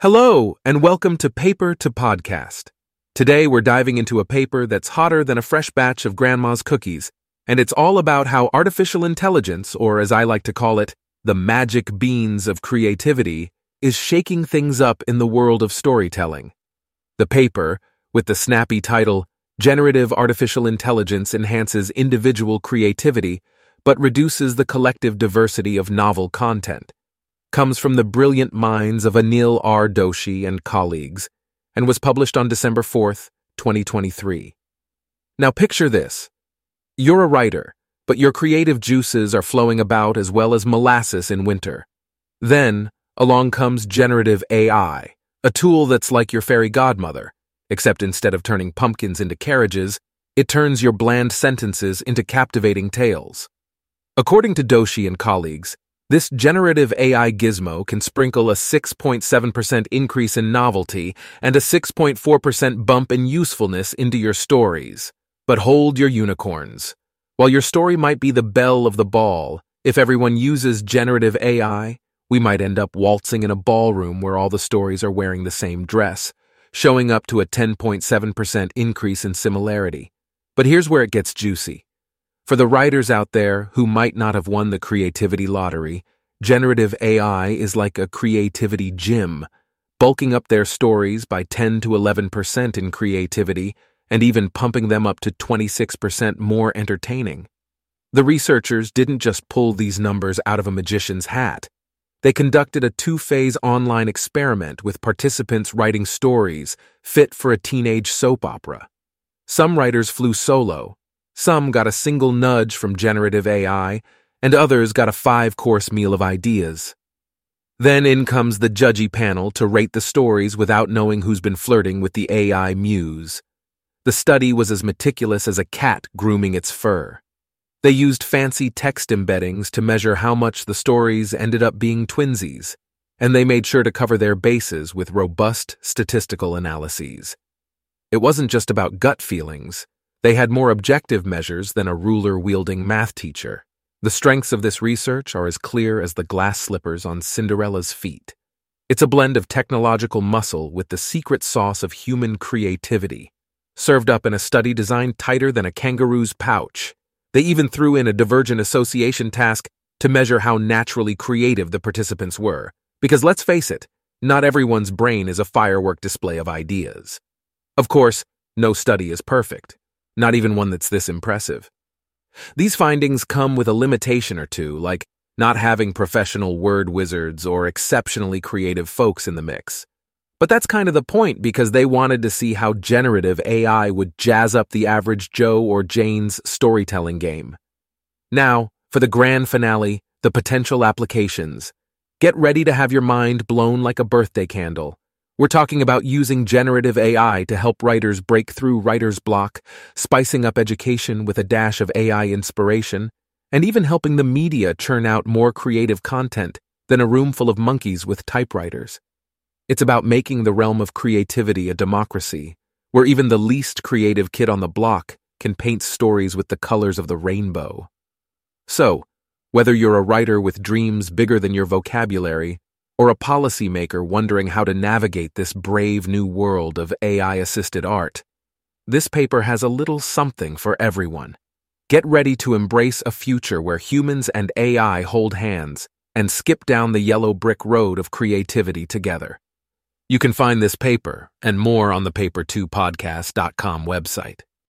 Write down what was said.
Hello, and welcome to Paper to Podcast. Today we're diving into a paper that's hotter than a fresh batch of Grandma's cookies, and it's all about how artificial intelligence, or as I like to call it, the magic beans of creativity, is shaking things up in the world of storytelling. The paper, with the snappy title, Generative Artificial Intelligence Enhances Individual Creativity, but Reduces the Collective Diversity of Novel Content comes from the brilliant minds of Anil R. Doshi and colleagues, and was published on December 4th, 2023. Now picture this. You're a writer, but your creative juices are flowing about as well as molasses in winter. Then, along comes generative AI, a tool that's like your fairy godmother, except instead of turning pumpkins into carriages, it turns your bland sentences into captivating tales. According to Doshi and colleagues, this generative AI gizmo can sprinkle a 6.7% increase in novelty and a 6.4% bump in usefulness into your stories. But hold your unicorns. While your story might be the belle of the ball, if everyone uses generative AI, we might end up waltzing in a ballroom where all the stories are wearing the same dress, showing up to a 10.7% increase in similarity. But here's where it gets juicy. For the writers out there who might not have won the creativity lottery, generative AI is like a creativity gym, bulking up their stories by 10 to 11% in creativity and even pumping them up to 26% more entertaining. The researchers didn't just pull these numbers out of a magician's hat. They conducted a two phase online experiment with participants writing stories fit for a teenage soap opera. Some writers flew solo, some got a single nudge from generative AI, and others got a five course meal of ideas. Then in comes the judgy panel to rate the stories without knowing who's been flirting with the AI muse. The study was as meticulous as a cat grooming its fur. They used fancy text embeddings to measure how much the stories ended up being twinsies, and they made sure to cover their bases with robust statistical analyses. It wasn't just about gut feelings. They had more objective measures than a ruler wielding math teacher. The strengths of this research are as clear as the glass slippers on Cinderella's feet. It's a blend of technological muscle with the secret sauce of human creativity, served up in a study designed tighter than a kangaroo's pouch. They even threw in a divergent association task to measure how naturally creative the participants were. Because let's face it, not everyone's brain is a firework display of ideas. Of course, no study is perfect not even one that's this impressive. These findings come with a limitation or two, like not having professional word wizards or exceptionally creative folks in the mix. But that's kind of the point because they wanted to see how generative AI would jazz up the average Joe or Jane's storytelling game. Now, for the grand finale, the potential applications. Get ready to have your mind blown like a birthday candle. We're talking about using generative AI to help writers break through writer's block, spicing up education with a dash of AI inspiration, and even helping the media churn out more creative content than a room full of monkeys with typewriters. It's about making the realm of creativity a democracy, where even the least creative kid on the block can paint stories with the colors of the rainbow. So, whether you're a writer with dreams bigger than your vocabulary, or a policymaker wondering how to navigate this brave new world of AI assisted art. This paper has a little something for everyone. Get ready to embrace a future where humans and AI hold hands and skip down the yellow brick road of creativity together. You can find this paper and more on the Paper2podcast.com website.